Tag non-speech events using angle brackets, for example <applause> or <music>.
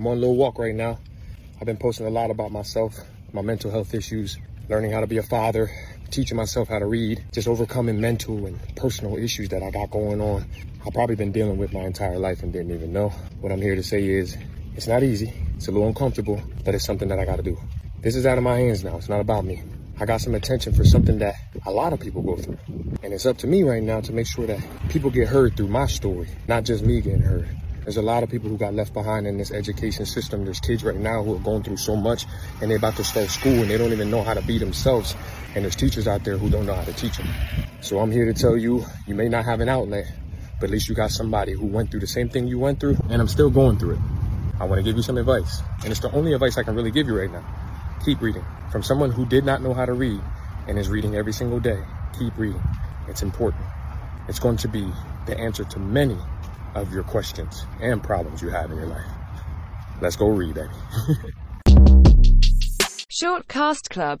I'm on a little walk right now. I've been posting a lot about myself, my mental health issues, learning how to be a father, teaching myself how to read, just overcoming mental and personal issues that I got going on. I've probably been dealing with my entire life and didn't even know. What I'm here to say is it's not easy. It's a little uncomfortable, but it's something that I got to do. This is out of my hands now. It's not about me. I got some attention for something that a lot of people go through. And it's up to me right now to make sure that people get heard through my story, not just me getting heard. There's a lot of people who got left behind in this education system. There's kids right now who are going through so much and they're about to start school and they don't even know how to be themselves. And there's teachers out there who don't know how to teach them. So I'm here to tell you, you may not have an outlet, but at least you got somebody who went through the same thing you went through and I'm still going through it. I want to give you some advice. And it's the only advice I can really give you right now. Keep reading. From someone who did not know how to read and is reading every single day, keep reading. It's important. It's going to be the answer to many of your questions and problems you have in your life. Let's go read, baby. <laughs> Short Cast Club